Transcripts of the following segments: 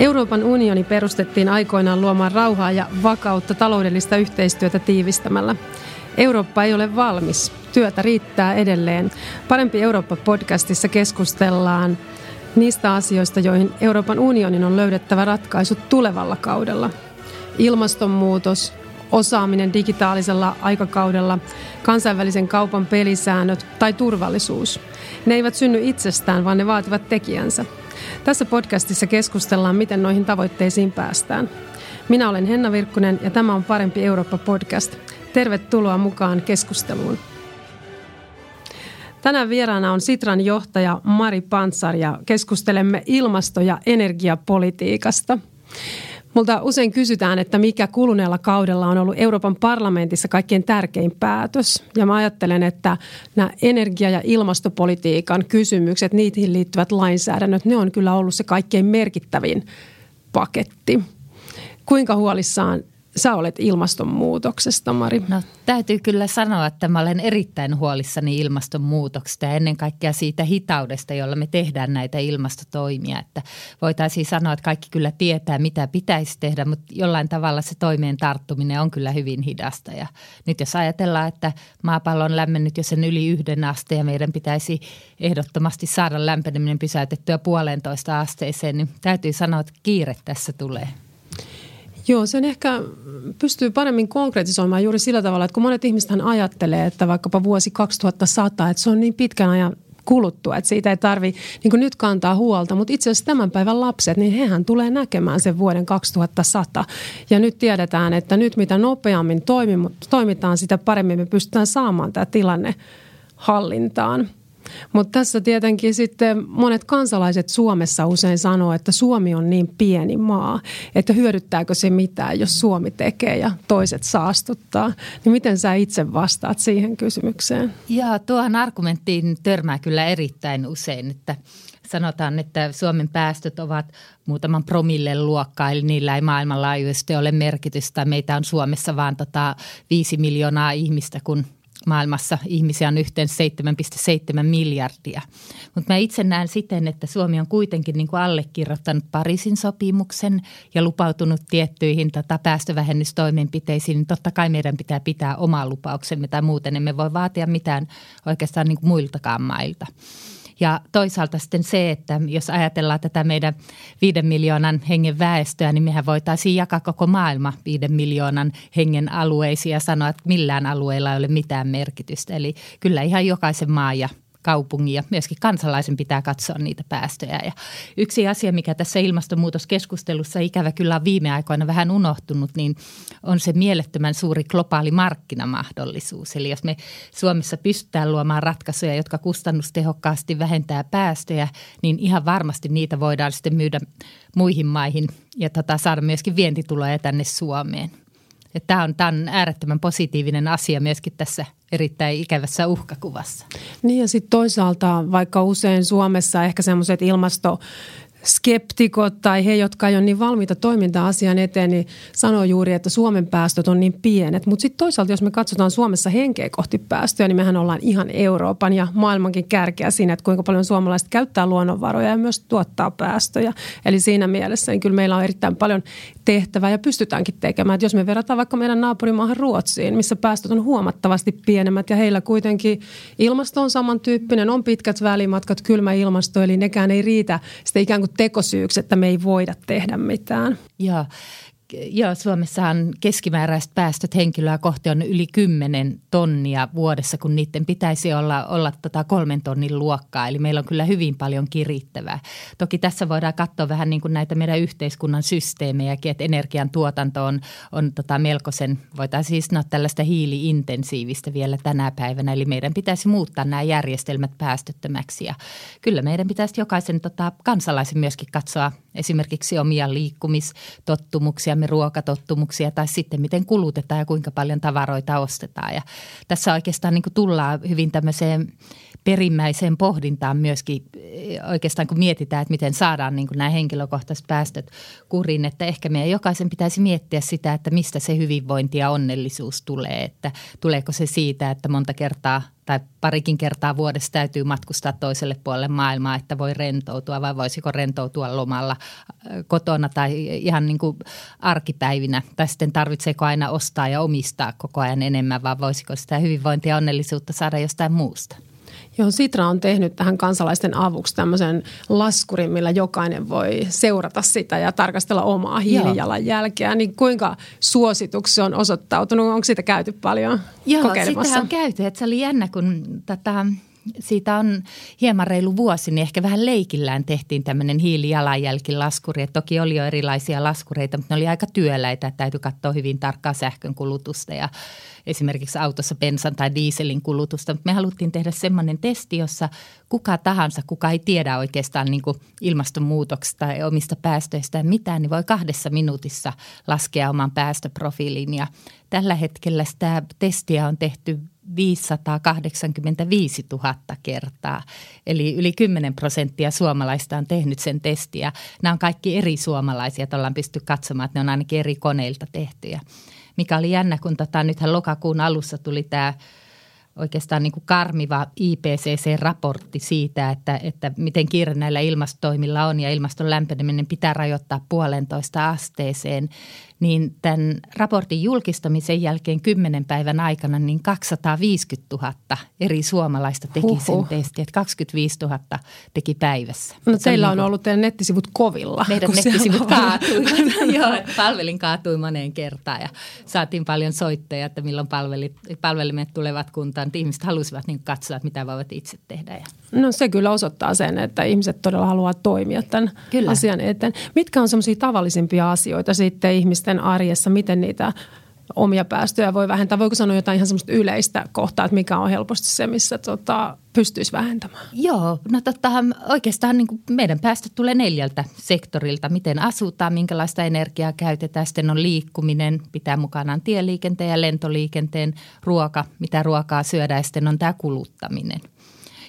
Euroopan unioni perustettiin aikoinaan luomaan rauhaa ja vakautta taloudellista yhteistyötä tiivistämällä. Eurooppa ei ole valmis. Työtä riittää edelleen. Parempi Eurooppa-podcastissa keskustellaan niistä asioista, joihin Euroopan unionin on löydettävä ratkaisut tulevalla kaudella. Ilmastonmuutos, osaaminen digitaalisella aikakaudella, kansainvälisen kaupan pelisäännöt tai turvallisuus. Ne eivät synny itsestään, vaan ne vaativat tekijänsä. Tässä podcastissa keskustellaan, miten noihin tavoitteisiin päästään. Minä olen Henna Virkkunen ja tämä on Parempi Eurooppa-podcast. Tervetuloa mukaan keskusteluun. Tänään vieraana on Sitran johtaja Mari Pantsar ja keskustelemme ilmasto- ja energiapolitiikasta. Multa usein kysytään, että mikä kuluneella kaudella on ollut Euroopan parlamentissa kaikkein tärkein päätös. Ja mä ajattelen, että nämä energia- ja ilmastopolitiikan kysymykset, niihin liittyvät lainsäädännöt, ne on kyllä ollut se kaikkein merkittävin paketti. Kuinka huolissaan sä olet ilmastonmuutoksesta, Mari? No täytyy kyllä sanoa, että mä olen erittäin huolissani ilmastonmuutoksesta ja ennen kaikkea siitä hitaudesta, jolla me tehdään näitä ilmastotoimia. Että voitaisiin sanoa, että kaikki kyllä tietää, mitä pitäisi tehdä, mutta jollain tavalla se toimeen tarttuminen on kyllä hyvin hidasta. Ja nyt jos ajatellaan, että maapallo on lämmennyt jo sen yli yhden asteen ja meidän pitäisi ehdottomasti saada lämpeneminen pysäytettyä puolentoista asteeseen, niin täytyy sanoa, että kiire tässä tulee. Joo, sen ehkä pystyy paremmin konkretisoimaan juuri sillä tavalla, että kun monet ihmiset ajattelee, että vaikkapa vuosi 2100, että se on niin pitkän ajan kuluttua, että siitä ei tarvi niin nyt kantaa huolta. Mutta itse asiassa tämän päivän lapset, niin hehän tulee näkemään sen vuoden 2100. Ja nyt tiedetään, että nyt mitä nopeammin toimitaan, sitä paremmin me pystytään saamaan tämä tilanne hallintaan. Mutta tässä tietenkin sitten monet kansalaiset Suomessa usein sanoo, että Suomi on niin pieni maa, että hyödyttääkö se mitään, jos Suomi tekee ja toiset saastuttaa. Niin miten sä itse vastaat siihen kysymykseen? Ja tuohon argumenttiin törmää kyllä erittäin usein, että sanotaan, että Suomen päästöt ovat muutaman promillen luokkaa, eli niillä ei maailmanlaajuisesti ole merkitystä. Meitä on Suomessa vain tota 5 miljoonaa ihmistä, kun maailmassa ihmisiä on yhteen 7,7 miljardia. Mutta mä itse näen siten, että Suomi on kuitenkin niin kuin allekirjoittanut Pariisin sopimuksen ja lupautunut tiettyihin tota, päästövähennystoimenpiteisiin. Niin totta kai meidän pitää pitää omaa lupauksemme tai muuten emme voi vaatia mitään oikeastaan niin kuin muiltakaan mailta. Ja toisaalta sitten se, että jos ajatellaan tätä meidän viiden miljoonan hengen väestöä, niin mehän voitaisiin jakaa koko maailma viiden miljoonan hengen alueisiin ja sanoa, että millään alueella ei ole mitään merkitystä. Eli kyllä ihan jokaisen maa ja kaupungin ja myöskin kansalaisen pitää katsoa niitä päästöjä. Ja yksi asia, mikä tässä ilmastonmuutoskeskustelussa ikävä kyllä on viime aikoina vähän unohtunut, niin on se mielettömän suuri globaali markkinamahdollisuus. Eli jos me Suomessa pystytään luomaan ratkaisuja, jotka kustannustehokkaasti vähentää päästöjä, niin ihan varmasti niitä voidaan sitten myydä muihin maihin ja tota, saada myöskin vientituloja tänne Suomeen. Tämä on, tämä on äärettömän positiivinen asia myöskin tässä erittäin ikävässä uhkakuvassa. Niin ja sitten toisaalta vaikka usein Suomessa ehkä semmoiset ilmasto skeptikot tai he, jotka ei ole niin valmiita toimintaa asian eteen, niin sanoo juuri, että Suomen päästöt on niin pienet. Mutta sitten toisaalta, jos me katsotaan Suomessa henkeä kohti päästöjä, niin mehän ollaan ihan Euroopan ja maailmankin kärkeä siinä, että kuinka paljon suomalaiset käyttää luonnonvaroja ja myös tuottaa päästöjä. Eli siinä mielessä niin kyllä meillä on erittäin paljon tehtävää ja pystytäänkin tekemään. Että jos me verrataan vaikka meidän naapurimaahan Ruotsiin, missä päästöt on huomattavasti pienemmät ja heillä kuitenkin ilmasto on samantyyppinen, on pitkät välimatkat, kylmä ilmasto, eli nekään ei riitä sitä ikään kuin tekosyyksi, että me ei voida tehdä mitään. Joo, Joo, Suomessahan keskimääräiset päästöt henkilöä kohti on yli 10 tonnia vuodessa, kun niiden pitäisi olla, olla tota kolmen tonnin luokkaa. Eli meillä on kyllä hyvin paljon kirittävää. Toki tässä voidaan katsoa vähän niin kuin näitä meidän yhteiskunnan systeemejäkin, että energian tuotanto on, on tota melkoisen, voitaisiin siis sanoa tällaista hiiliintensiivistä vielä tänä päivänä. Eli meidän pitäisi muuttaa nämä järjestelmät päästöttömäksi. Ja kyllä meidän pitäisi jokaisen tota, kansalaisen myöskin katsoa esimerkiksi omia liikkumistottumuksiamme, ruokatottumuksia tai sitten miten kulutetaan ja kuinka paljon tavaroita ostetaan. Ja tässä oikeastaan niin tullaan hyvin tämmöiseen perimmäiseen pohdintaan myöskin oikeastaan kun mietitään, että miten saadaan niin nämä henkilökohtaiset päästöt kuriin, että ehkä meidän jokaisen pitäisi miettiä sitä, että mistä se hyvinvointi ja onnellisuus tulee, että tuleeko se siitä, että monta kertaa tai parikin kertaa vuodessa täytyy matkustaa toiselle puolelle maailmaa, että voi rentoutua vai voisiko rentoutua lomalla äh, kotona tai ihan niin kuin arkipäivinä tai sitten tarvitseeko aina ostaa ja omistaa koko ajan enemmän vai voisiko sitä hyvinvointia ja onnellisuutta saada jostain muusta? Joo, Sitra on tehnyt tähän kansalaisten avuksi tämmöisen laskurin, millä jokainen voi seurata sitä ja tarkastella omaa hiilijalanjälkeä. Niin kuinka suosituksi on osoittautunut? Onko siitä käyty paljon Joo, sitä on käyty. Että se oli jännä, kun tätä siitä on hieman reilu vuosi, niin ehkä vähän leikillään tehtiin tämmöinen hiilijalanjälkilaskuri. Et toki oli jo erilaisia laskureita, mutta ne oli aika työläitä, että täytyy katsoa hyvin tarkkaa sähkön kulutusta ja esimerkiksi autossa bensan tai dieselin kulutusta. Mutta me haluttiin tehdä semmoinen testi, jossa kuka tahansa, kuka ei tiedä oikeastaan niin kuin ilmastonmuutoksesta tai omista päästöistä mitään, niin voi kahdessa minuutissa laskea oman päästöprofiilin. Ja tällä hetkellä sitä testiä on tehty 585 000 kertaa. Eli yli 10 prosenttia suomalaista on tehnyt sen testiä. Nämä on kaikki eri suomalaisia, että ollaan pysty katsomaan, että ne on ainakin eri koneilta tehtyjä. Mikä oli jännä, kun tota, nythän lokakuun alussa tuli tämä oikeastaan niin kuin karmiva IPCC-raportti siitä, että, että miten kiire näillä ilmastotoimilla on ja ilmaston lämpeneminen pitää rajoittaa puolentoista asteeseen niin tämän raportin julkistamisen jälkeen kymmenen päivän aikana niin 250 000 eri suomalaista teki Huhhuh. sen testin, että 25 000 teki päivässä. No teillä on, on niin ollut teidän nettisivut kovilla. Meidän nettisivut kaatuivat, joo, palvelin kaatui moneen kertaan ja saatiin paljon soitteja, että milloin palvelit, palvelimet tulevat kuntaan. Että ihmiset halusivat niin katsoa, että mitä voivat itse tehdä. Ja. No se kyllä osoittaa sen, että ihmiset todella haluaa toimia tämän kyllä. asian eteen. Mitkä on semmoisia tavallisimpia asioita sitten ihmisten ihmisten arjessa, miten niitä omia päästöjä voi vähentää? Voiko sanoa jotain ihan semmoista yleistä kohtaa, että mikä on helposti se, missä tota, pystyisi vähentämään? Joo, no totta, oikeastaan niin kuin meidän päästöt tulee neljältä sektorilta. Miten asutaan, minkälaista energiaa käytetään. Sitten on liikkuminen, pitää mukanaan tieliikenteen ja lentoliikenteen, ruoka, mitä ruokaa syödään ja sitten on tämä kuluttaminen –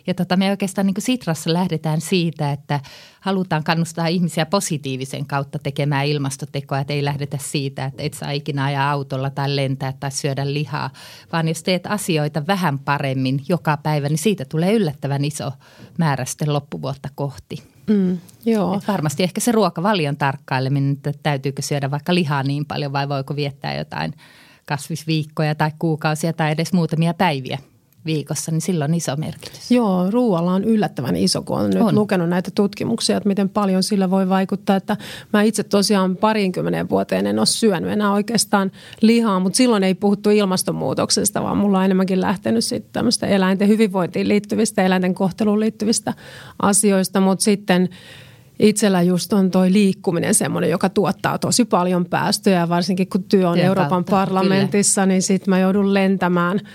ja tota, me oikeastaan niin Sitrassa lähdetään siitä, että halutaan kannustaa ihmisiä positiivisen kautta tekemään ilmastotekoa. Että ei lähdetä siitä, että et saa ikinä ajaa autolla tai lentää tai syödä lihaa. Vaan jos teet asioita vähän paremmin joka päivä, niin siitä tulee yllättävän iso määrä sitten loppuvuotta kohti. Mm, joo. Et varmasti ehkä se ruokavalion tarkkaileminen, että täytyykö syödä vaikka lihaa niin paljon vai voiko viettää jotain kasvisviikkoja tai kuukausia tai edes muutamia päiviä viikossa, niin sillä on iso merkitys. Joo, ruoalla on yllättävän iso, kun on nyt on. lukenut näitä tutkimuksia, että miten paljon sillä voi vaikuttaa. Että mä itse tosiaan parinkymmenen vuoteen en ole syönyt enää oikeastaan lihaa, mutta silloin ei puhuttu ilmastonmuutoksesta, vaan mulla on enemmänkin lähtenyt sitten tämmöistä eläinten hyvinvointiin liittyvistä, eläinten kohteluun liittyvistä asioista, mutta sitten itsellä just on toi liikkuminen semmoinen, joka tuottaa tosi paljon päästöjä, varsinkin kun työ on Euroopan kautta, parlamentissa, kyllä. niin sitten mä joudun lentämään –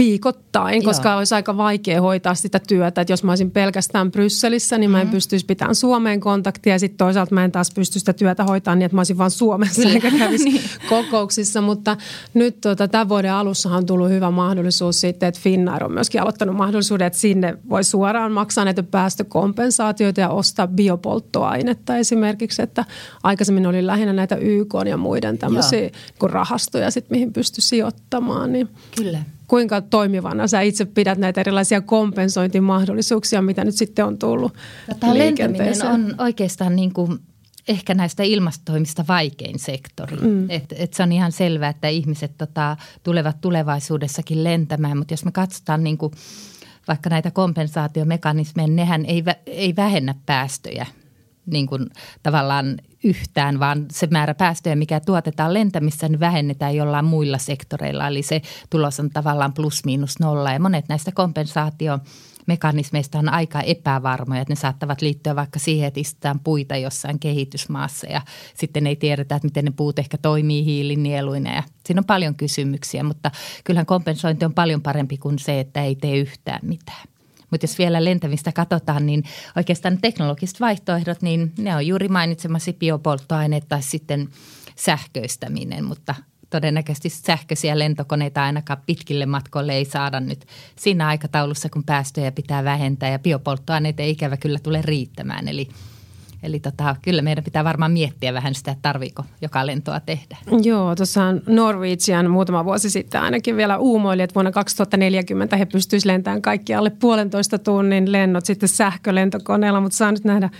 viikoittain, koska Joo. olisi aika vaikea hoitaa sitä työtä. Että jos mä olisin pelkästään Brysselissä, niin mä en mm. pystyisi pitämään Suomeen kontaktia. Ja sitten toisaalta mä en taas pysty sitä työtä hoitaa niin, että mä olisin vaan Suomessa eikä kävisi niin. kokouksissa. Mutta nyt tota, tämän vuoden alussa on tullut hyvä mahdollisuus sitten, että Finnair on myöskin aloittanut mahdollisuuden, että sinne voi suoraan maksaa näitä päästökompensaatioita ja ostaa biopolttoainetta esimerkiksi. Että aikaisemmin oli lähinnä näitä YK ja muiden tämmöisiä niin rahastoja, sit, mihin pystyi sijoittamaan. Niin Kyllä kuinka toimivana sä itse pidät näitä erilaisia kompensointimahdollisuuksia, mitä nyt sitten on tullut Tämä liikenteeseen? on oikeastaan niin kuin ehkä näistä ilmastotoimista vaikein sektori. Mm. Et, et se on ihan selvää, että ihmiset tota, tulevat tulevaisuudessakin lentämään, mutta jos me katsotaan niin kuin vaikka näitä kompensaatiomekanismeja, nehän ei, ei vähennä päästöjä niin kuin tavallaan yhtään, vaan se määrä päästöjä, mikä tuotetaan lentämissä, niin vähennetään jollain muilla sektoreilla. Eli se tulos on tavallaan plus miinus nolla. Ja monet näistä kompensaatio mekanismeista on aika epävarmoja, että ne saattavat liittyä vaikka siihen, että istutaan puita jossain kehitysmaassa ja sitten ei tiedetä, että miten ne puut ehkä toimii hiilinieluina ja siinä on paljon kysymyksiä, mutta kyllähän kompensointi on paljon parempi kuin se, että ei tee yhtään mitään. Mutta jos vielä lentämistä katsotaan, niin oikeastaan teknologiset vaihtoehdot, niin ne on juuri mainitsemasi biopolttoaineet tai sitten sähköistäminen, mutta todennäköisesti sähköisiä lentokoneita ainakaan pitkille matkoille ei saada nyt siinä aikataulussa, kun päästöjä pitää vähentää ja biopolttoaineet ei ikävä kyllä tule riittämään. Eli Eli tota, kyllä meidän pitää varmaan miettiä vähän sitä, että tarviiko joka lentoa tehdä. Joo, tuossa Norwegian muutama vuosi sitten ainakin vielä uumoili, että vuonna 2040 he pystyisivät lentämään kaikki alle puolentoista tunnin lennot sitten sähkölentokoneella, mutta saa nyt nähdä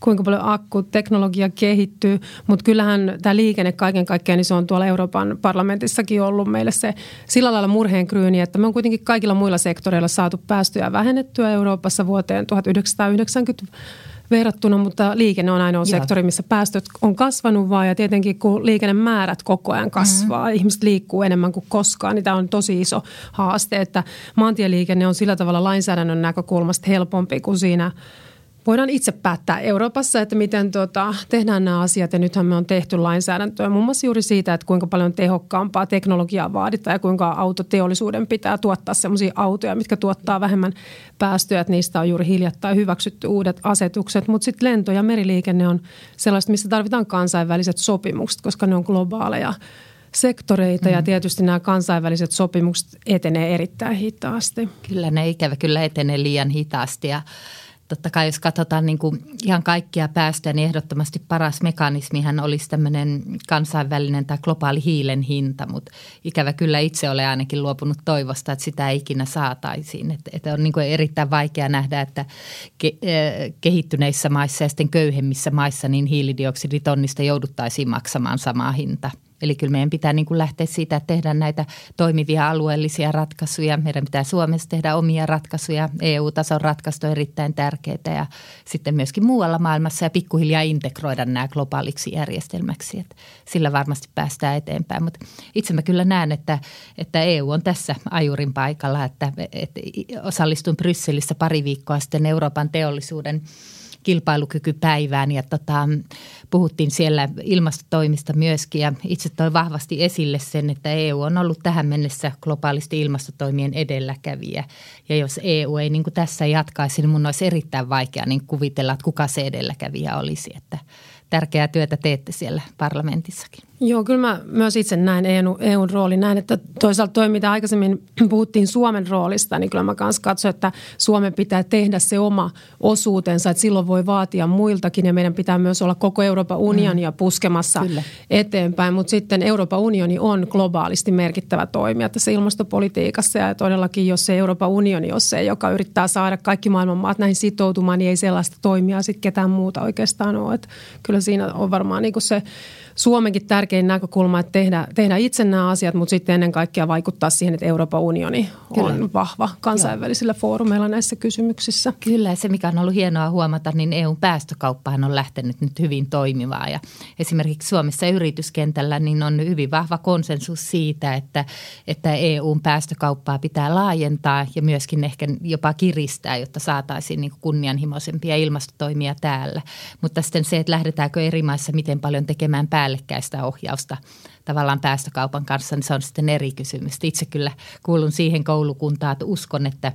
kuinka paljon akkuteknologia kehittyy, mutta kyllähän tämä liikenne kaiken kaikkiaan, niin se on tuolla Euroopan parlamentissakin ollut meille se sillä lailla murheenkryyni, että me on kuitenkin kaikilla muilla sektoreilla saatu päästöjä vähennettyä Euroopassa vuoteen 1990 verrattuna, mutta liikenne on ainoa Joo. sektori, missä päästöt on kasvanut vaan ja tietenkin kun liikennemäärät koko ajan kasvaa, mm-hmm. ihmiset liikkuu enemmän kuin koskaan, niin tämä on tosi iso haaste, että maantieliikenne on sillä tavalla lainsäädännön näkökulmasta helpompi kuin siinä – voidaan itse päättää Euroopassa, että miten tuota, tehdään nämä asiat. Ja nythän me on tehty lainsäädäntöä muun muassa juuri siitä, että kuinka paljon tehokkaampaa teknologiaa vaaditaan ja kuinka autoteollisuuden pitää tuottaa sellaisia autoja, mitkä tuottaa vähemmän päästöjä. Että niistä on juuri hiljattain hyväksytty uudet asetukset. Mutta sitten lento- ja meriliikenne on sellaista, missä tarvitaan kansainväliset sopimukset, koska ne on globaaleja sektoreita mm. ja tietysti nämä kansainväliset sopimukset etenee erittäin hitaasti. Kyllä ne ikävä kyllä etenee liian hitaasti ja totta kai jos katsotaan niin kuin ihan kaikkia päästöjä, niin ehdottomasti paras mekanismihan olisi tämmöinen kansainvälinen tai globaali hiilen hinta, mutta ikävä kyllä itse olen ainakin luopunut toivosta, että sitä ei ikinä saataisiin. Että, että on niin kuin erittäin vaikea nähdä, että ke, eh, kehittyneissä maissa ja sitten köyhemmissä maissa niin hiilidioksiditonnista jouduttaisiin maksamaan samaa hinta – Eli kyllä meidän pitää niin kuin lähteä siitä, että tehdään näitä toimivia alueellisia ratkaisuja. Meidän pitää Suomessa tehdä omia ratkaisuja. EU-tason ratkaisu on erittäin tärkeitä ja sitten myöskin muualla maailmassa ja pikkuhiljaa integroida nämä globaaliksi järjestelmäksi. Että sillä varmasti päästään eteenpäin. Mutta itse mä kyllä näen, että, että EU on tässä ajurin paikalla, että, että osallistuin Brysselissä pari viikkoa sitten Euroopan teollisuuden – kilpailukykypäivään ja tota, puhuttiin siellä ilmastotoimista myöskin ja itse toi vahvasti esille sen, että EU on ollut tähän mennessä globaalisti ilmastotoimien edelläkävijä. Ja jos EU ei niin kuin tässä jatkaisi, niin mun olisi erittäin vaikea niin kuvitella, että kuka se edelläkävijä olisi, että tärkeää työtä teette siellä parlamentissakin. Joo, kyllä mä myös itse näen EUn, EUn rooli näin, että toisaalta toi, mitä aikaisemmin puhuttiin Suomen roolista, niin kyllä mä myös katson, että Suomen pitää tehdä se oma osuutensa, että silloin voi vaatia muiltakin ja meidän pitää myös olla koko Euroopan unionia mm. puskemassa kyllä. eteenpäin, mutta sitten Euroopan unioni on globaalisti merkittävä toimija tässä ilmastopolitiikassa ja todellakin, jos se Euroopan unioni on se, joka yrittää saada kaikki maailman maat näihin sitoutumaan, niin ei sellaista toimia sitten ketään muuta oikeastaan ole, että kyllä siinä on varmaan niin kuin se Suomenkin tärkein näkökulma, että tehdä, tehdä itse nämä asiat, mutta sitten ennen kaikkea vaikuttaa siihen, että Euroopan unioni Kyllä. on vahva kansainvälisillä Joo. foorumeilla näissä kysymyksissä. Kyllä, ja se mikä on ollut hienoa huomata, niin EUn päästökauppahan on lähtenyt nyt hyvin toimivaa. Ja esimerkiksi Suomessa yrityskentällä niin on hyvin vahva konsensus siitä, että, että EUn päästökauppaa pitää laajentaa ja myöskin ehkä jopa kiristää, jotta saataisiin niin kunnianhimoisempia ilmastotoimia täällä. Mutta sitten se, että lähdetäänkö eri maissa miten paljon tekemään pää päällekkäistä ohjausta tavallaan päästökaupan kanssa, niin se on sitten eri kysymys. Itse kyllä kuulun siihen koulukuntaan, että uskon, että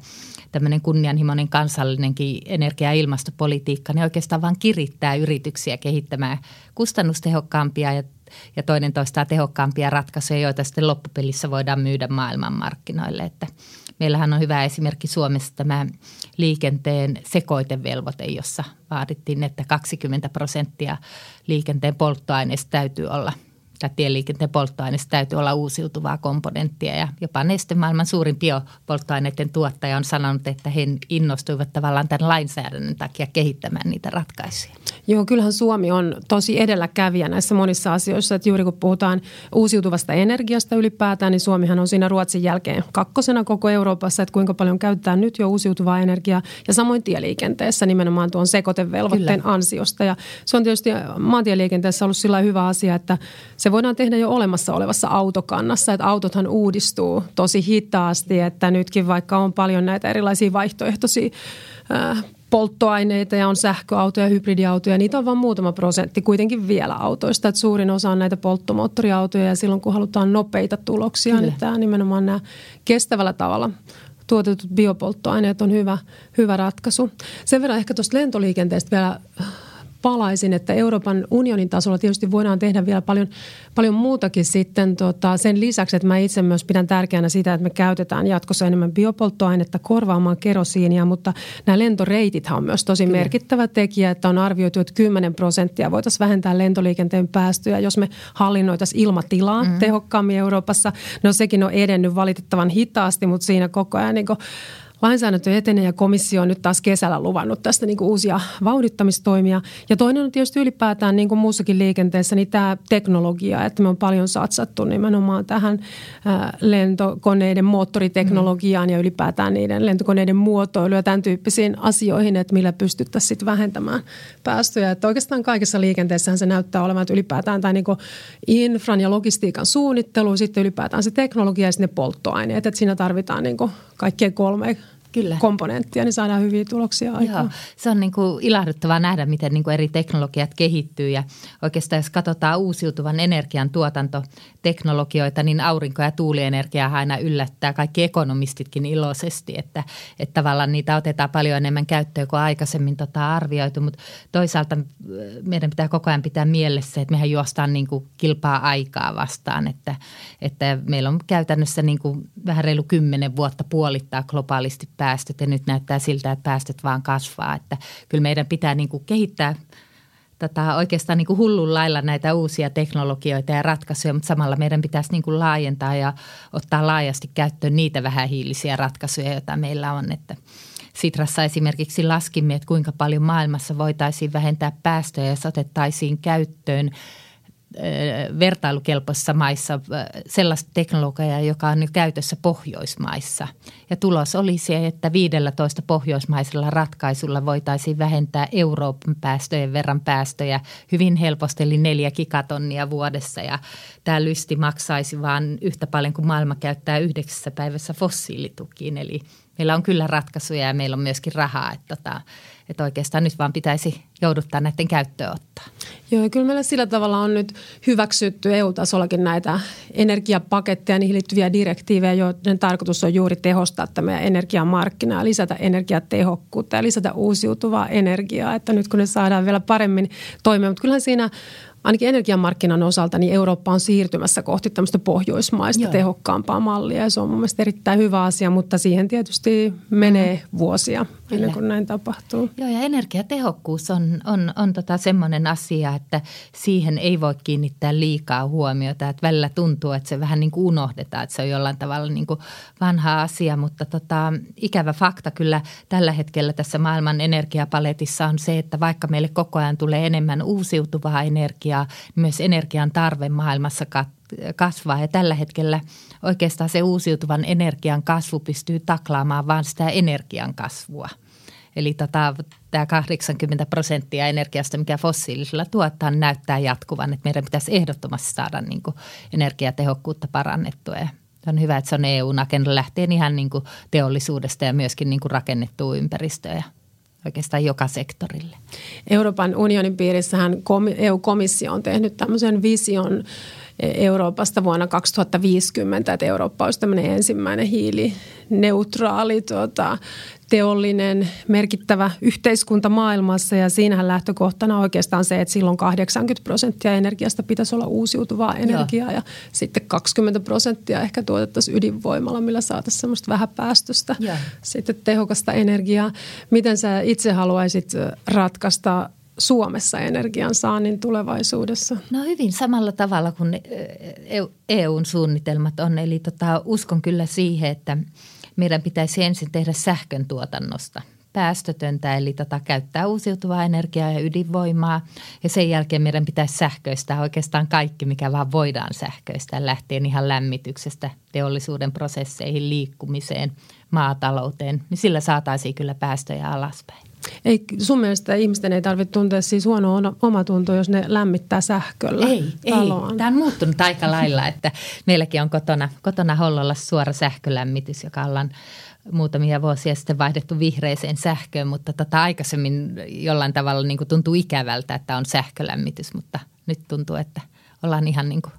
tämmöinen kunnianhimoinen kansallinenkin energia- ja ilmastopolitiikka, niin oikeastaan vaan kirittää yrityksiä kehittämään kustannustehokkaampia ja ja toinen toistaa tehokkaampia ratkaisuja, joita sitten loppupelissä voidaan myydä maailmanmarkkinoille. Että meillähän on hyvä esimerkki Suomessa tämä liikenteen sekoitevelvoite, jossa vaadittiin, että 20 prosenttia liikenteen polttoaineista täytyy olla – tai tieliikenteen polttoaineista täytyy olla uusiutuvaa komponenttia. Ja jopa Neste maailman suurin biopolttoaineiden tuottaja on sanonut, että he innostuivat tavallaan tämän lainsäädännön takia kehittämään niitä ratkaisuja. Joo, kyllähän Suomi on tosi edelläkävijä näissä monissa asioissa. Että juuri kun puhutaan uusiutuvasta energiasta ylipäätään, niin Suomihan on siinä Ruotsin jälkeen kakkosena koko Euroopassa, että kuinka paljon käyttää nyt jo uusiutuvaa energiaa. Ja samoin tieliikenteessä nimenomaan tuon sekoitevelvoitteen Kyllä. ansiosta. Ja se on tietysti maantieliikenteessä ollut sillä hyvä asia, että se voidaan tehdä jo olemassa olevassa autokannassa. Että autothan uudistuu tosi hitaasti, että nytkin vaikka on paljon näitä erilaisia vaihtoehtoisia polttoaineita ja on sähköautoja, hybridiautoja. Niitä on vain muutama prosentti kuitenkin vielä autoista. Että suurin osa on näitä polttomoottoriautoja ja silloin kun halutaan nopeita tuloksia, niin Kyllä. niin tämä nimenomaan nämä kestävällä tavalla tuotetut biopolttoaineet on hyvä, hyvä ratkaisu. Sen verran ehkä tuosta lentoliikenteestä vielä palaisin, että Euroopan unionin tasolla tietysti voidaan tehdä vielä paljon, paljon muutakin sitten tota, sen lisäksi, että mä itse myös pidän tärkeänä sitä, että me käytetään jatkossa enemmän biopolttoainetta korvaamaan kerosiinia, mutta nämä lentoreitithän on myös tosi Kyllä. merkittävä tekijä, että on arvioitu, että 10 prosenttia voitaisiin vähentää lentoliikenteen päästöjä, jos me hallinnoitaisiin ilmatilaa mm-hmm. tehokkaammin Euroopassa. No sekin on edennyt valitettavan hitaasti, mutta siinä koko ajan niin lainsäädäntö etenee ja komissio on nyt taas kesällä luvannut tästä niin kuin uusia vauhdittamistoimia. Ja toinen on tietysti ylipäätään niin kuin muussakin liikenteessä niin tämä teknologia, että me on paljon satsattu nimenomaan tähän lentokoneiden moottoriteknologiaan ja ylipäätään niiden lentokoneiden muotoilu ja tämän tyyppisiin asioihin, että millä pystyttäisiin sitten vähentämään päästöjä. Että oikeastaan kaikessa liikenteessähän se näyttää olevan, että ylipäätään tämä niin infran ja logistiikan suunnittelu, sitten ylipäätään se teknologia ja sitten ne polttoaineet, että siinä tarvitaan niin kuin kaikkien kolme Kyllä. komponenttia, niin saadaan hyviä tuloksia aikaan. Joo, se on niin kuin ilahduttavaa nähdä, miten niin kuin eri teknologiat kehittyy ja oikeastaan jos katsotaan uusiutuvan energian tuotantoteknologioita, niin aurinko- ja tuulienergia aina yllättää kaikki ekonomistitkin iloisesti, että, että tavallaan niitä otetaan paljon enemmän käyttöön kuin aikaisemmin tota arvioitu, mutta toisaalta meidän pitää koko ajan pitää mielessä, että mehän juostaan niin kuin kilpaa aikaa vastaan, että, että meillä on käytännössä niin kuin vähän reilu kymmenen vuotta puolittaa globaalisti päästöt ja nyt näyttää siltä, että päästöt vaan kasvaa. Että kyllä meidän pitää niin kuin kehittää tätä oikeastaan niin kuin hullun lailla näitä uusia teknologioita ja ratkaisuja, mutta samalla meidän pitäisi niin kuin laajentaa ja ottaa laajasti käyttöön niitä vähähiilisiä ratkaisuja, joita meillä on. Että Sitrassa esimerkiksi laskimme, että kuinka paljon maailmassa voitaisiin vähentää päästöjä, jos otettaisiin käyttöön – vertailukelpoisissa maissa sellaista teknologiaa, joka on nyt käytössä Pohjoismaissa. Ja tulos oli se, että 15 pohjoismaisella ratkaisulla voitaisiin vähentää Euroopan päästöjen verran päästöjä hyvin helposti, eli neljä gigatonnia vuodessa. Ja tämä lysti maksaisi vain yhtä paljon kuin maailma käyttää yhdeksässä päivässä fossiilitukiin. Eli meillä on kyllä ratkaisuja ja meillä on myöskin rahaa, että tota, että oikeastaan nyt vaan pitäisi jouduttaa näiden käyttöönottaa. Joo, ja kyllä meillä sillä tavalla on nyt hyväksytty EU-tasollakin näitä energiapaketteja, niihin liittyviä direktiivejä, joiden tarkoitus on juuri tehostaa tämä energiamarkkinaa, lisätä energiatehokkuutta ja lisätä uusiutuvaa energiaa. Että nyt kun ne saadaan vielä paremmin toimia, mutta kyllähän siinä ainakin energiamarkkinan osalta niin Eurooppa on siirtymässä kohti tämmöistä pohjoismaista Joo. tehokkaampaa mallia. Ja se on mun mielestä erittäin hyvä asia, mutta siihen tietysti menee mm. vuosia ennen kuin näin tapahtuu. Joo ja energiatehokkuus on, on, on tota semmoinen asia, että siihen ei voi kiinnittää liikaa huomiota. Että välillä tuntuu, että se vähän niin kuin unohdetaan, että se on jollain tavalla niin kuin vanha asia, mutta tota, ikävä fakta kyllä tällä hetkellä tässä maailman energiapaletissa on se, että vaikka meille koko ajan tulee enemmän uusiutuvaa energiaa, energiaa, niin myös energian tarve maailmassa kasvaa. Ja tällä hetkellä oikeastaan se uusiutuvan energian kasvu pystyy taklaamaan vain sitä energian kasvua. Eli tota, tämä 80 prosenttia energiasta, mikä fossiilisilla tuottaa, näyttää jatkuvan. Että meidän pitäisi ehdottomasti saada niin kuin energiatehokkuutta parannettua. Ja on hyvä, että se on EU-agenda lähtien ihan niin kuin teollisuudesta ja myöskin niin kuin rakennettua ympäristöä oikeastaan joka sektorille. Euroopan unionin piirissähän EU-komissio on tehnyt tämmöisen vision Euroopasta vuonna 2050, että Eurooppa olisi tämmöinen ensimmäinen hiilineutraali tuota, teollinen merkittävä yhteiskunta maailmassa ja siinähän lähtökohtana oikeastaan se, että silloin 80 prosenttia energiasta pitäisi olla uusiutuvaa energiaa Joo. ja sitten 20 prosenttia ehkä tuotettaisiin ydinvoimalla, millä saataisiin semmoista vähäpäästöstä Joo. sitten tehokasta energiaa. Miten sä itse haluaisit ratkaista Suomessa energian saannin tulevaisuudessa? No hyvin samalla tavalla kuin EUn suunnitelmat on. Eli tota, uskon kyllä siihen, että meidän pitäisi ensin tehdä sähkön tuotannosta päästötöntä, eli tota, käyttää uusiutuvaa energiaa ja ydinvoimaa. Ja sen jälkeen meidän pitäisi sähköistää oikeastaan kaikki, mikä vaan voidaan sähköistää, lähtien ihan lämmityksestä teollisuuden prosesseihin, liikkumiseen, maatalouteen. Niin sillä saataisiin kyllä päästöjä alaspäin. Ei, sun mielestä ihmisten ei tarvitse tuntea siis huonoa omatuntoa, jos ne lämmittää sähköllä Ei, taloon. ei. Tämä on muuttunut aika lailla, että meilläkin on kotona, kotona Hollolla suora sähkölämmitys, joka ollaan muutamia vuosia sitten vaihdettu vihreiseen sähköön, mutta tota aikaisemmin jollain tavalla niin kuin tuntuu ikävältä, että on sähkölämmitys, mutta nyt tuntuu, että ollaan ihan niin kuin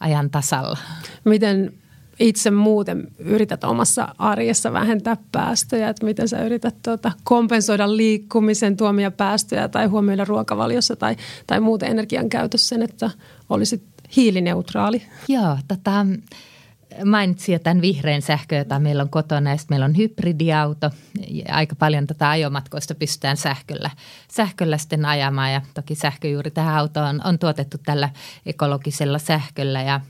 ajan tasalla. Miten itse muuten yrität omassa arjessa vähentää päästöjä, että miten sä yrität tuota, kompensoida liikkumisen tuomia päästöjä tai huomioida ruokavaliossa tai, tai muuten energian käytössä sen, että olisit hiilineutraali? Joo, tota, mainitsin jo tämän vihreän sähkö, jota meillä on kotona ja meillä on hybridiauto. Aika paljon tätä ajomatkoista pystytään sähköllä, sähköllä sitten ajamaan ja toki sähkö juuri tähän autoon on, on tuotettu tällä ekologisella sähköllä ja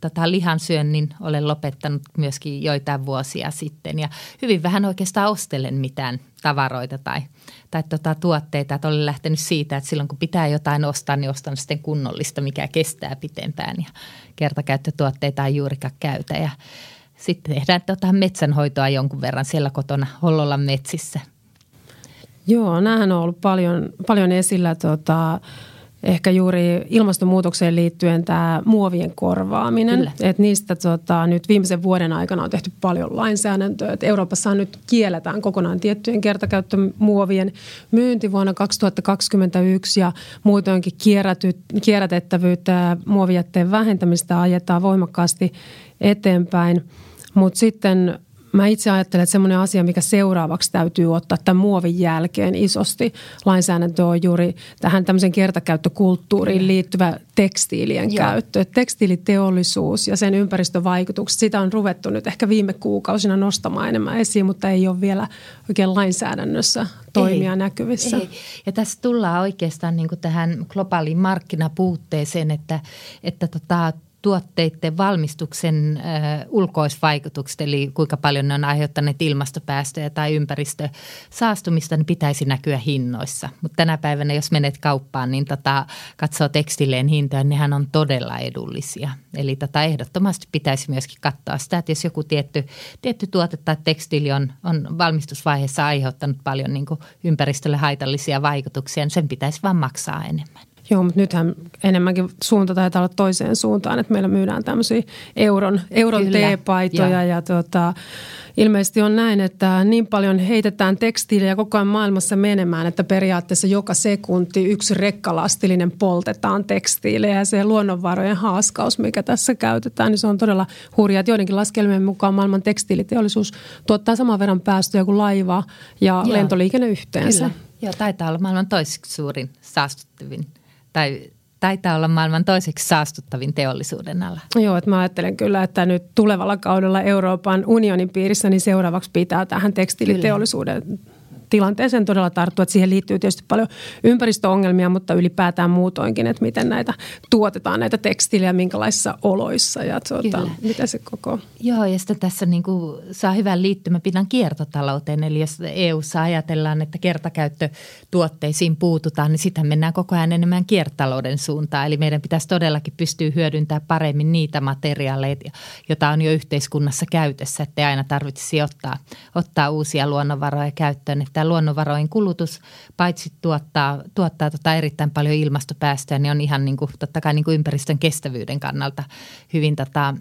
tätä lihansyönnin olen lopettanut myöskin joitain vuosia sitten ja hyvin vähän oikeastaan ostelen mitään tavaroita tai, tai tota, tuotteita. Että olen lähtenyt siitä, että silloin kun pitää jotain ostaa, niin ostan sitten kunnollista, mikä kestää pitempään. Ja kertakäyttötuotteita ei juurikaan käytä. Ja sitten tehdään tota metsänhoitoa jonkun verran siellä kotona Hollolan metsissä. Joo, näähän on ollut paljon, paljon esillä tota, ehkä juuri ilmastonmuutokseen liittyen tämä muovien korvaaminen. Että niistä tota, nyt viimeisen vuoden aikana on tehty paljon lainsäädäntöä. Et Euroopassa nyt kielletään kokonaan tiettyjen kertakäyttömuovien myynti vuonna 2021 ja muutoinkin kierrätettävyyttä ja muovijätteen vähentämistä ajetaan voimakkaasti eteenpäin. Mutta sitten Mä itse ajattelen, että semmoinen asia, mikä seuraavaksi täytyy ottaa tämän muovin jälkeen isosti lainsäädäntö on juuri tähän tämmöisen kertakäyttökulttuuriin liittyvä tekstiilien Joo. käyttö. Et tekstiiliteollisuus ja sen ympäristövaikutukset, sitä on ruvettu nyt ehkä viime kuukausina nostamaan enemmän esiin, mutta ei ole vielä oikein lainsäädännössä toimia ei, näkyvissä. Ei. Ja tässä tullaan oikeastaan niin tähän globaaliin markkinapuutteeseen, että, että tota, tuotteiden valmistuksen ulkoisvaikutukset, eli kuinka paljon ne on aiheuttaneet ilmastopäästöjä tai ympäristösaastumista, niin pitäisi näkyä hinnoissa. Mutta tänä päivänä, jos menet kauppaan, niin tota, katsoo tekstilleen hintoja, niin nehän on todella edullisia. Eli tota, ehdottomasti pitäisi myöskin katsoa sitä, että jos joku tietty, tietty tuote tai tekstiili on, on valmistusvaiheessa aiheuttanut paljon niin ympäristölle haitallisia vaikutuksia, niin sen pitäisi vaan maksaa enemmän. Joo, mutta nythän enemmänkin suunta taitaa olla toiseen suuntaan, että meillä myydään tämmöisiä euron, euron teepaitoja ja, ja tota, ilmeisesti on näin, että niin paljon heitetään tekstiiliä koko ajan maailmassa menemään, että periaatteessa joka sekunti yksi rekkalastillinen poltetaan tekstiiliä ja se luonnonvarojen haaskaus, mikä tässä käytetään, niin se on todella hurjaa. Joidenkin laskelmien mukaan maailman tekstiiliteollisuus tuottaa saman verran päästöjä kuin laiva ja Joo. lentoliikenne yhteensä. Kyllä. Joo, taitaa olla maailman toiseksi suurin saastuttavin tai taitaa olla maailman toiseksi saastuttavin teollisuuden ala. Joo, että mä ajattelen kyllä, että nyt tulevalla kaudella Euroopan unionin piirissä niin seuraavaksi pitää tähän tekstiiliteollisuuden kyllä tilanteeseen todella tarttua. Että siihen liittyy tietysti paljon ympäristöongelmia, mutta ylipäätään muutoinkin, että miten näitä tuotetaan näitä tekstiilejä, minkälaisissa oloissa ja tuota, miten se koko... Joo, ja sitten tässä niin kuin saa hyvän liittymäpinnan kiertotalouteen. Eli jos EU-ssa ajatellaan, että kertakäyttötuotteisiin puututaan, niin sitten mennään koko ajan enemmän kiertotalouden suuntaan. Eli meidän pitäisi todellakin pystyä hyödyntämään paremmin niitä materiaaleja, joita on jo yhteiskunnassa käytössä, että ei aina tarvitsisi ottaa, ottaa uusia luonnonvaroja käyttöön. Että tämä luonnonvarojen kulutus paitsi tuottaa, tuottaa tota erittäin paljon ilmastopäästöjä, niin on ihan niin kuin, totta kai niin kuin ympäristön kestävyyden kannalta hyvin tota,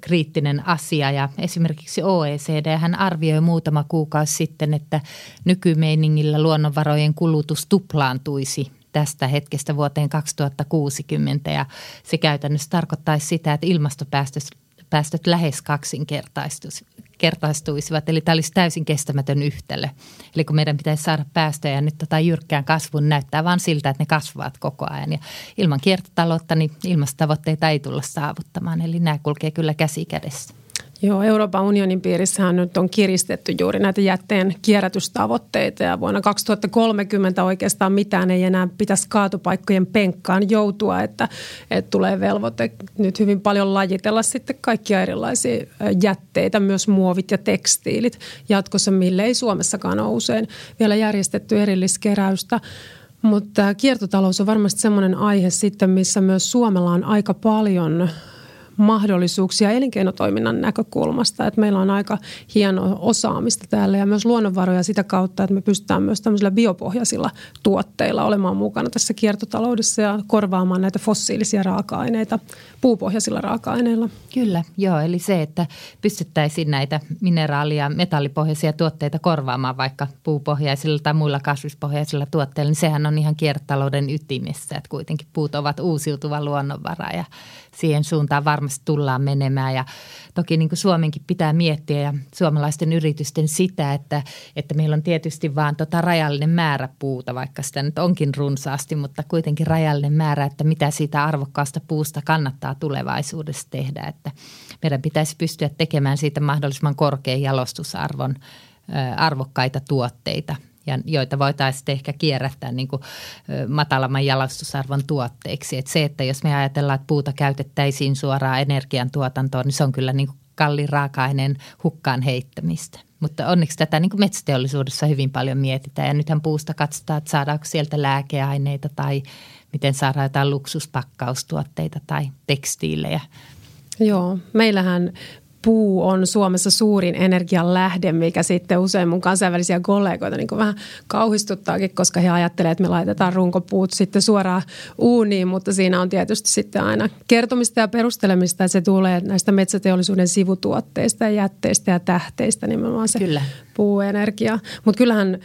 kriittinen asia ja esimerkiksi OECD hän arvioi muutama kuukausi sitten, että nykymeiningillä luonnonvarojen kulutus tuplaantuisi tästä hetkestä vuoteen 2060 ja se käytännössä tarkoittaisi sitä, että ilmastopäästöt päästöt lähes kaksinkertaistuisivat. Eli tämä olisi täysin kestämätön yhtälö. Eli kun meidän pitäisi saada päästöjä nyt tota jyrkkään kasvun, näyttää vain siltä, että ne kasvavat koko ajan. Ja ilman kiertotaloutta niin ilmastotavoitteita ei tulla saavuttamaan. Eli nämä kulkee kyllä käsi kädessä. Joo, Euroopan unionin piirissähän nyt on kiristetty juuri näitä jätteen kierrätystavoitteita ja vuonna 2030 oikeastaan mitään ei enää pitäisi kaatopaikkojen penkkaan joutua, että, että tulee velvoite nyt hyvin paljon lajitella sitten kaikkia erilaisia jätteitä, myös muovit ja tekstiilit jatkossa, mille ei Suomessakaan ole usein vielä järjestetty erilliskeräystä. Mutta kiertotalous on varmasti semmoinen aihe sitten, missä myös Suomella on aika paljon mahdollisuuksia elinkeinotoiminnan näkökulmasta. Että meillä on aika hieno osaamista täällä ja myös luonnonvaroja sitä kautta, että me pystytään myös tämmöisillä biopohjaisilla tuotteilla olemaan mukana tässä kiertotaloudessa ja korvaamaan näitä fossiilisia raaka-aineita puupohjaisilla raaka-aineilla. Kyllä, joo. Eli se, että pystyttäisiin näitä mineraali- ja metallipohjaisia tuotteita korvaamaan vaikka puupohjaisilla tai muilla kasvispohjaisilla tuotteilla, niin sehän on ihan kiertotalouden ytimessä. Että kuitenkin puut ovat uusiutuva luonnonvara ja siihen suuntaan varmasti varmasti tullaan menemään. Ja toki niin kuin Suomenkin pitää miettiä ja suomalaisten yritysten sitä, että, että meillä on tietysti vaan tota rajallinen määrä puuta, vaikka sitä nyt onkin runsaasti, mutta kuitenkin rajallinen määrä, että mitä siitä arvokkaasta puusta kannattaa tulevaisuudessa tehdä, että meidän pitäisi pystyä tekemään siitä mahdollisimman korkean jalostusarvon arvokkaita tuotteita – ja joita voitaisiin ehkä kierrättää niin kuin matalamman jalostusarvon tuotteiksi. Et se, että jos me ajatellaan, että puuta käytettäisiin suoraan energiantuotantoon, niin se on kyllä niin kuin kalliin raaka-aineen hukkaan heittämistä. Mutta onneksi tätä niin kuin metsäteollisuudessa hyvin paljon mietitään ja nythän puusta katsotaan, että saadaanko sieltä lääkeaineita tai miten saadaan jotain luksuspakkaustuotteita tai tekstiilejä. Joo, meillähän puu on Suomessa suurin energian lähde, mikä sitten usein mun kansainvälisiä kollegoita niin vähän kauhistuttaakin, koska he ajattelevat, että me laitetaan runkopuut sitten suoraan uuniin, mutta siinä on tietysti sitten aina kertomista ja perustelemista, että se tulee näistä metsäteollisuuden sivutuotteista ja jätteistä ja tähteistä nimenomaan se Kyllä. puuenergia. Mutta kyllähän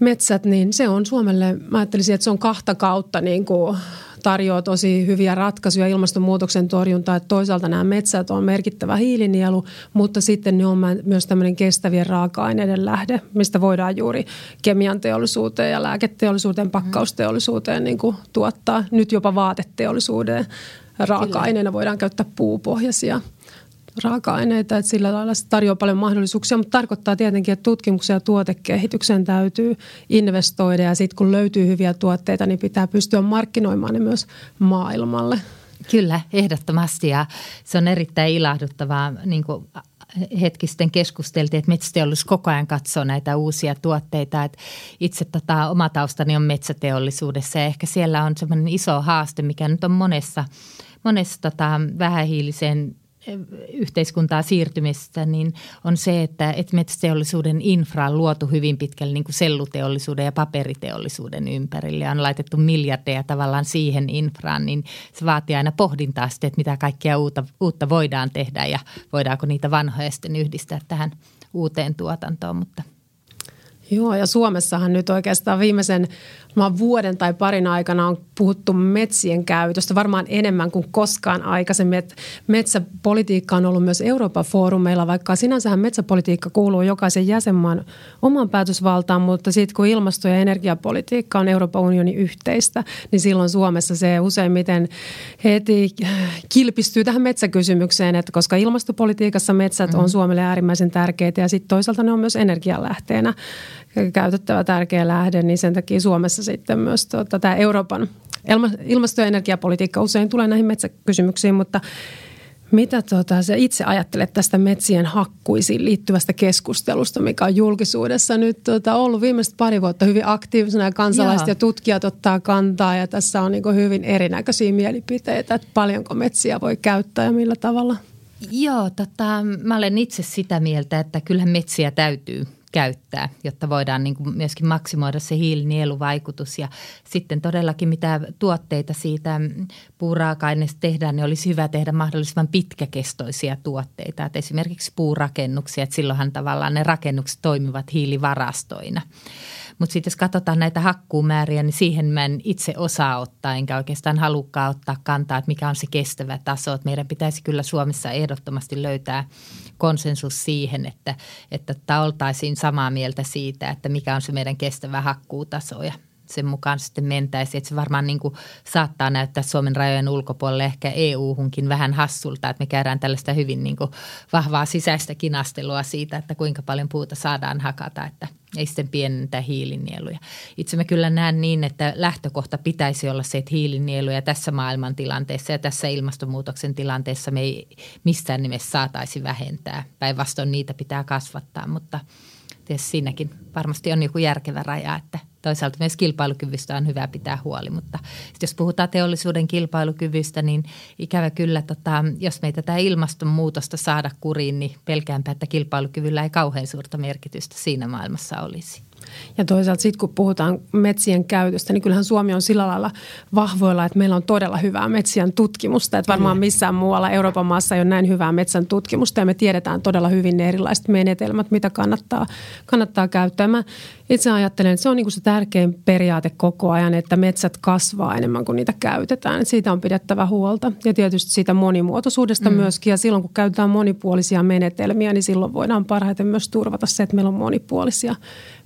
metsät, niin se on Suomelle, mä ajattelisin, että se on kahta kautta niin kuin tarjoaa tosi hyviä ratkaisuja ilmastonmuutoksen torjuntaan. Että toisaalta nämä metsät on merkittävä hiilinielu, mutta sitten ne on myös tämmöinen kestävien raaka-aineiden lähde, mistä voidaan juuri kemian teollisuuteen ja lääketeollisuuteen, pakkausteollisuuteen niin kuin tuottaa. Nyt jopa vaateteollisuuteen raaka-aineena voidaan käyttää puupohjaisia raaka-aineita, että sillä lailla se tarjoaa paljon mahdollisuuksia, mutta tarkoittaa tietenkin, että tutkimuksen ja tuotekehityksen täytyy investoida ja sitten kun löytyy hyviä tuotteita, niin pitää pystyä markkinoimaan ne myös maailmalle. Kyllä, ehdottomasti ja se on erittäin ilahduttavaa, niin kuin hetki sitten keskusteltiin, että metsäteollisuus koko ajan katsoo näitä uusia tuotteita. Että itse tota, oma taustani on metsäteollisuudessa ja ehkä siellä on semmoinen iso haaste, mikä nyt on monessa, monessa tota, vähähiilisen yhteiskuntaa siirtymistä, niin on se, että, että metsäteollisuuden infra on luotu hyvin pitkälle niin kuin selluteollisuuden ja paperiteollisuuden ympärille ja on laitettu miljardeja tavallaan siihen infraan, niin se vaatii aina pohdintaa sitten, että mitä kaikkea uutta, uutta voidaan tehdä ja voidaanko niitä vanhoja sitten yhdistää tähän uuteen tuotantoon, mutta – Joo, ja Suomessahan nyt oikeastaan viimeisen vuoden tai parin aikana on puhuttu metsien käytöstä varmaan enemmän kuin koskaan aikaisemmin. Et metsäpolitiikka on ollut myös Euroopan foorumeilla, vaikka sinänsähän metsäpolitiikka kuuluu jokaisen jäsenmaan oman päätösvaltaan, mutta sitten kun ilmasto- ja energiapolitiikka on Euroopan unionin yhteistä, niin silloin Suomessa se useimmiten heti kilpistyy tähän metsäkysymykseen, että koska ilmastopolitiikassa metsät mm-hmm. on Suomelle äärimmäisen tärkeitä ja sitten toisaalta ne on myös energialähteenä käytettävä tärkeä lähde, niin sen takia Suomessa sitten myös tuota, tämä Euroopan ilmasto- ja energiapolitiikka usein tulee näihin metsäkysymyksiin, mutta mitä tuota, sä itse ajattelet tästä metsien hakkuisiin liittyvästä keskustelusta, mikä on julkisuudessa nyt tuota, ollut viimeiset pari vuotta hyvin aktiivisena ja kansalaiset Joo. ja tutkijat ottaa kantaa ja tässä on niin hyvin erinäköisiä mielipiteitä, että paljonko metsiä voi käyttää ja millä tavalla? Joo, tota, mä olen itse sitä mieltä, että kyllähän metsiä täytyy käyttää, jotta voidaan niin kuin myöskin maksimoida se hiilinieluvaikutus. Ja sitten todellakin mitä tuotteita siitä puuraaka-aineesta tehdään, niin olisi hyvä tehdä mahdollisimman pitkäkestoisia tuotteita. Että esimerkiksi puurakennuksia, että silloinhan tavallaan ne rakennukset toimivat hiilivarastoina. Mutta sitten jos katsotaan näitä hakkuumääriä, niin siihen mä en itse osaa ottaa, enkä oikeastaan halukkaan ottaa kantaa, että mikä on se kestävä taso. Että meidän pitäisi kyllä Suomessa ehdottomasti löytää konsensus siihen, että, että oltaisiin samaa mieltä siitä, että mikä on se meidän kestävä hakkuutaso ja sen mukaan sitten mentäisiin. Että se varmaan niin kuin saattaa näyttää Suomen rajojen ulkopuolelle ehkä EU-hunkin vähän hassulta, että me käydään tällaista hyvin niin kuin vahvaa sisäistä kinastelua siitä, että kuinka paljon puuta saadaan hakata, että ei sitten pienentää hiilinieluja. Itse mä kyllä näen niin, että lähtökohta pitäisi olla se, että hiilinieluja tässä maailmantilanteessa ja tässä ilmastonmuutoksen tilanteessa me ei missään nimessä saataisi vähentää. Päinvastoin niitä pitää kasvattaa, mutta siinäkin varmasti on joku järkevä raja, että – toisaalta myös kilpailukyvystä on hyvä pitää huoli, mutta jos puhutaan teollisuuden kilpailukyvystä, niin ikävä kyllä, tota, jos meitä tätä ilmastonmuutosta saada kuriin, niin pelkäänpä, että kilpailukyvyllä ei kauhean suurta merkitystä siinä maailmassa olisi. Ja toisaalta sitten kun puhutaan metsien käytöstä, niin kyllähän Suomi on sillä lailla vahvoilla, että meillä on todella hyvää metsien tutkimusta. Että varmaan missään muualla Euroopan maassa ei ole näin hyvää metsän tutkimusta ja me tiedetään todella hyvin ne erilaiset menetelmät, mitä kannattaa, kannattaa käyttää. Mä itse ajattelen, että se on niin kuin se tärkein periaate koko ajan, että metsät kasvaa enemmän kuin niitä käytetään. Että siitä on pidettävä huolta ja tietysti siitä monimuotoisuudesta mm. myöskin. Ja silloin kun käytetään monipuolisia menetelmiä, niin silloin voidaan parhaiten myös turvata se, että meillä on monipuolisia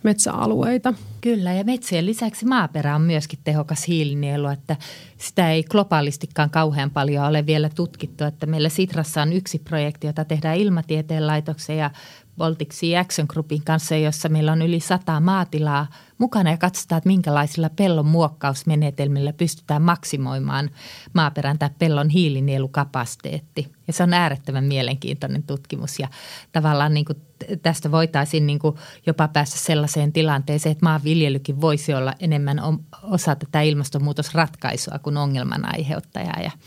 metsäalueita. Kyllä ja metsien lisäksi maaperä on myöskin tehokas hiilinielu, että sitä ei globaalistikaan kauhean paljon ole vielä tutkittu. Että meillä Sitrassa on yksi projekti, jota tehdään ilmatieteen laitoksen ja Baltic Sea Action Groupin kanssa, jossa meillä on yli sata maatilaa mukana ja katsotaan, että minkälaisilla pellon muokkausmenetelmillä pystytään maksimoimaan maaperän tai pellon hiilinielukapasiteetti. Ja se on äärettömän mielenkiintoinen tutkimus ja tavallaan niin kuin tästä voitaisiin niin kuin jopa päästä sellaiseen tilanteeseen, että maanviljelykin voisi olla enemmän osa tätä ilmastonmuutosratkaisua kuin ongelman aiheuttaja ja –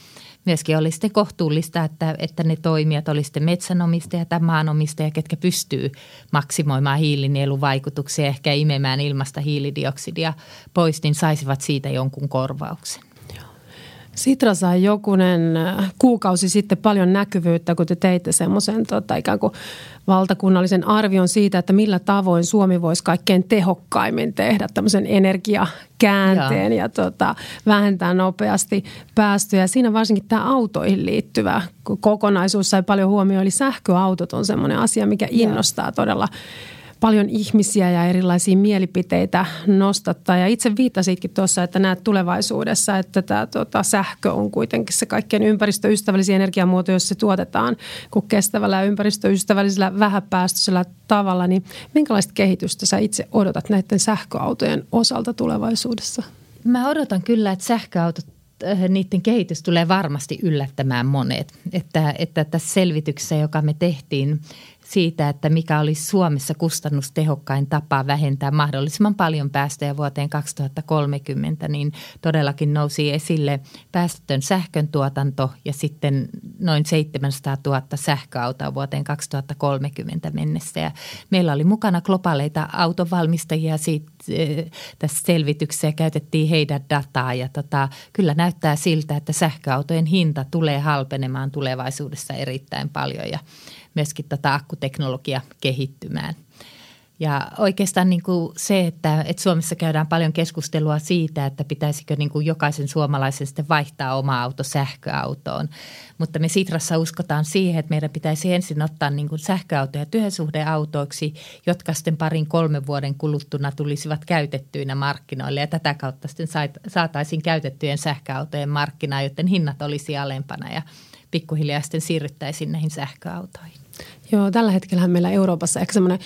myöskin oli sitten kohtuullista, että, että ne toimijat, oli sitten metsänomistaja tai maanomistaja, ketkä pystyy maksimoimaan hiilinieluvaikutuksia, ehkä imemään ilmasta hiilidioksidia pois, niin saisivat siitä jonkun korvauksen. Sitra sai jokunen äh, kuukausi sitten paljon näkyvyyttä, kun te teitte semmoisen tota, ikään kuin valtakunnallisen arvion siitä, että millä tavoin Suomi voisi kaikkein tehokkaimmin tehdä tämmöisen energiakäänteen ja, ja tota, vähentää nopeasti päästöjä. Siinä varsinkin tämä autoihin liittyvä kokonaisuus sai paljon huomioon, eli sähköautot on semmoinen asia, mikä innostaa todella paljon ihmisiä ja erilaisia mielipiteitä nostattaa. Ja itse viittasitkin tuossa, että näet tulevaisuudessa, että tämä tota, sähkö on kuitenkin se kaikkein ympäristöystävällisiä energiamuoto, jos se tuotetaan kun kestävällä ja ympäristöystävällisellä vähäpäästöisellä tavalla. Niin minkälaista kehitystä sä itse odotat näiden sähköautojen osalta tulevaisuudessa? Mä odotan kyllä, että sähköautot äh, niiden kehitys tulee varmasti yllättämään monet. Että, että tässä selvityksessä, joka me tehtiin siitä, että mikä olisi Suomessa kustannustehokkain tapa vähentää mahdollisimman paljon päästöjä vuoteen 2030, niin todellakin nousi esille päästötön sähkön tuotanto ja sitten noin 700 000 sähköautoa vuoteen 2030 mennessä. Ja meillä oli mukana globaaleita autonvalmistajia siitä, eh, tässä selvityksessä ja käytettiin heidän dataa ja tota, kyllä näyttää siltä, että sähköautojen hinta tulee halpenemaan tulevaisuudessa erittäin paljon ja myöskin tätä akkuteknologia kehittymään. Ja oikeastaan niin kuin se, että, että Suomessa käydään paljon keskustelua siitä, että pitäisikö niin kuin jokaisen suomalaisen sitten vaihtaa oma auto sähköautoon. Mutta me Sitrassa uskotaan siihen, että meidän pitäisi ensin ottaa niin kuin sähköautoja työsuhdeautoiksi, jotka sitten parin kolmen vuoden kuluttuna tulisivat käytettyinä markkinoille. Ja tätä kautta sitten saataisiin käytettyjen sähköautojen markkinaa, joten hinnat olisi alempana ja pikkuhiljaa sitten siirryttäisiin näihin sähköautoihin. Joo, tällä hetkellä meillä Euroopassa ehkä semmoinen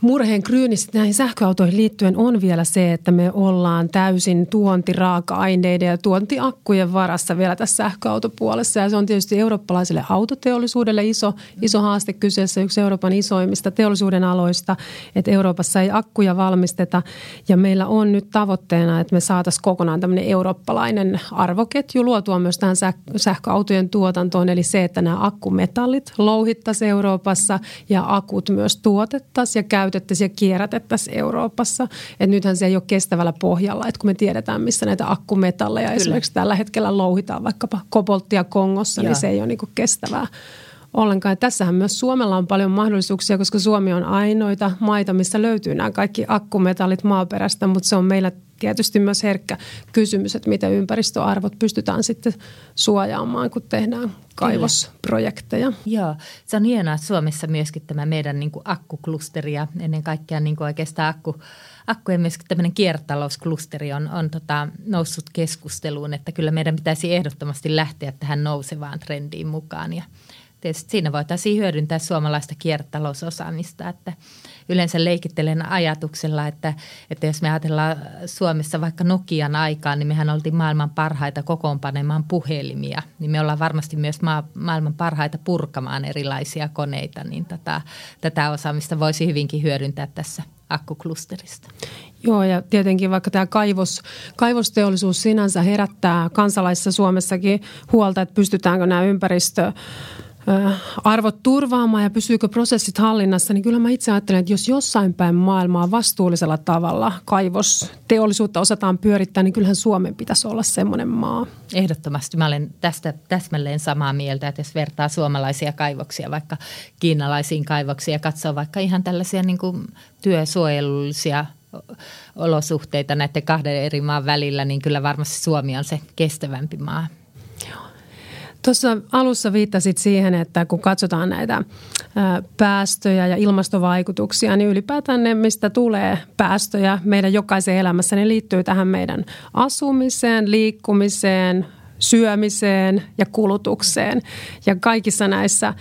murheen kryynissä näihin sähköautoihin liittyen on vielä se, että me ollaan täysin tuontiraaka-aineiden ja tuontiakkujen varassa vielä tässä sähköautopuolessa. Ja se on tietysti eurooppalaiselle autoteollisuudelle iso, iso haaste kyseessä, yksi Euroopan isoimmista teollisuuden aloista, että Euroopassa ei akkuja valmisteta. Ja meillä on nyt tavoitteena, että me saataisiin kokonaan tämmöinen eurooppalainen arvoketju luotua myös tähän sähköautojen tuotantoon. Eli se, että nämä akkumetallit louhittaisiin Euroopassa ja akut myös tuotettaisiin ja käytettäisiin käytettäisiin ja kierrätettäisiin Euroopassa. Et nythän se ei ole kestävällä pohjalla, että kun me tiedetään, missä näitä akkumetalleja Kyllä. esimerkiksi tällä hetkellä louhitaan vaikkapa kobolttia Kongossa, niin Joo. niin se ei ole niin kestävää ollenkaan. Ja tässähän myös Suomella on paljon mahdollisuuksia, koska Suomi on ainoita maita, missä löytyy nämä kaikki akkumetallit maaperästä, mutta se on meillä tietysti myös herkkä kysymys, että miten ympäristöarvot pystytään sitten suojaamaan, kun tehdään kaivosprojekteja. Joo, se on hienoa Suomessa myöskin tämä meidän niin kuin akkuklusteri ja ennen kaikkea niin kuin oikeastaan akku, akkujen myöskin tämmöinen kiertotalousklusteri on, on tota, noussut keskusteluun, että kyllä meidän pitäisi ehdottomasti lähteä tähän nousevaan trendiin mukaan ja tietysti siinä voitaisiin hyödyntää suomalaista kiertotalousosaamista, että – yleensä leikittelen ajatuksella, että, että jos me ajatellaan Suomessa vaikka Nokian aikaan, niin mehän oltiin maailman parhaita kokoonpanemaan puhelimia. Niin me ollaan varmasti myös maa, maailman parhaita purkamaan erilaisia koneita, niin tätä, tätä osaamista voisi hyvinkin hyödyntää tässä akkuklusterista. Joo, ja tietenkin vaikka tämä kaivos, kaivosteollisuus sinänsä herättää kansalaisissa Suomessakin huolta, että pystytäänkö nämä ympäristö arvot turvaamaan ja pysyykö prosessit hallinnassa, niin kyllä mä itse ajattelen, että jos jossain päin maailmaa vastuullisella tavalla kaivosteollisuutta osataan pyörittää, niin kyllähän Suomen pitäisi olla semmoinen maa. Ehdottomasti mä olen tästä täsmälleen samaa mieltä, että jos vertaa suomalaisia kaivoksia vaikka kiinalaisiin kaivoksiin ja katsoo vaikka ihan tällaisia niin kuin työsuojelullisia olosuhteita näiden kahden eri maan välillä, niin kyllä varmasti Suomi on se kestävämpi maa. Tuossa alussa viittasit siihen, että kun katsotaan näitä päästöjä ja ilmastovaikutuksia, niin ylipäätään ne, mistä tulee päästöjä meidän jokaisen elämässä, ne liittyy tähän meidän asumiseen, liikkumiseen, syömiseen ja kulutukseen. Ja kaikissa näissä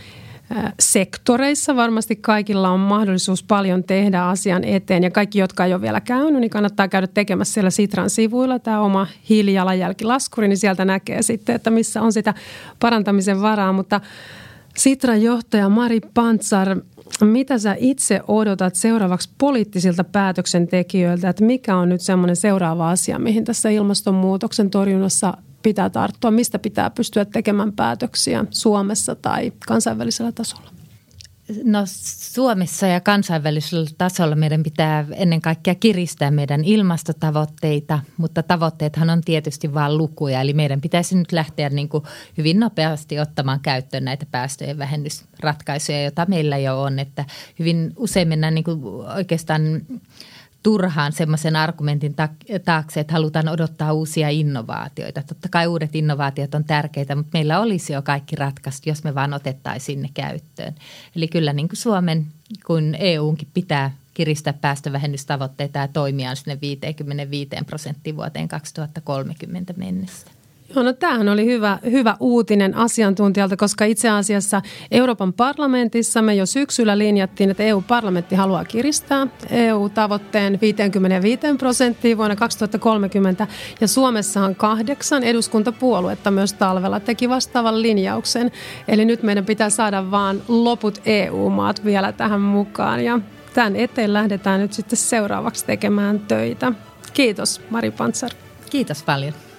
sektoreissa varmasti kaikilla on mahdollisuus paljon tehdä asian eteen. Ja kaikki, jotka ei ole vielä käynyt, niin kannattaa käydä tekemässä siellä Sitran sivuilla tämä oma hiilijalanjälkilaskuri, niin sieltä näkee sitten, että missä on sitä parantamisen varaa. Mutta Sitran johtaja Mari Pantsar, mitä sä itse odotat seuraavaksi poliittisilta päätöksentekijöiltä, että mikä on nyt semmoinen seuraava asia, mihin tässä ilmastonmuutoksen torjunnassa pitää tarttua, mistä pitää pystyä tekemään päätöksiä Suomessa tai kansainvälisellä tasolla? No Suomessa ja kansainvälisellä tasolla meidän pitää ennen kaikkea kiristää meidän ilmastotavoitteita, mutta tavoitteethan on tietysti vain lukuja. Eli meidän pitäisi nyt lähteä niin kuin hyvin nopeasti ottamaan käyttöön näitä päästöjen vähennysratkaisuja, joita meillä jo on. Että hyvin usein mennään niin kuin oikeastaan turhaan semmoisen argumentin taakse, että halutaan odottaa uusia innovaatioita. Totta kai uudet innovaatiot on tärkeitä, mutta meillä olisi jo kaikki ratkaistu, jos me vaan otettaisiin ne käyttöön. Eli kyllä niin kuin Suomen kuin EUnkin pitää kiristää päästövähennystavoitteita ja toimia sinne 55 prosenttiin vuoteen 2030 mennessä. Joo, no tämähän oli hyvä, hyvä uutinen asiantuntijalta, koska itse asiassa Euroopan parlamentissa me jo syksyllä linjattiin, että EU-parlamentti haluaa kiristää EU-tavoitteen 55 prosenttiin vuonna 2030. Ja Suomessahan kahdeksan eduskuntapuoluetta myös talvella teki vastaavan linjauksen. Eli nyt meidän pitää saada vaan loput EU-maat vielä tähän mukaan. Ja tämän eteen lähdetään nyt sitten seuraavaksi tekemään töitä. Kiitos Mari Pantsar. Kiitos paljon.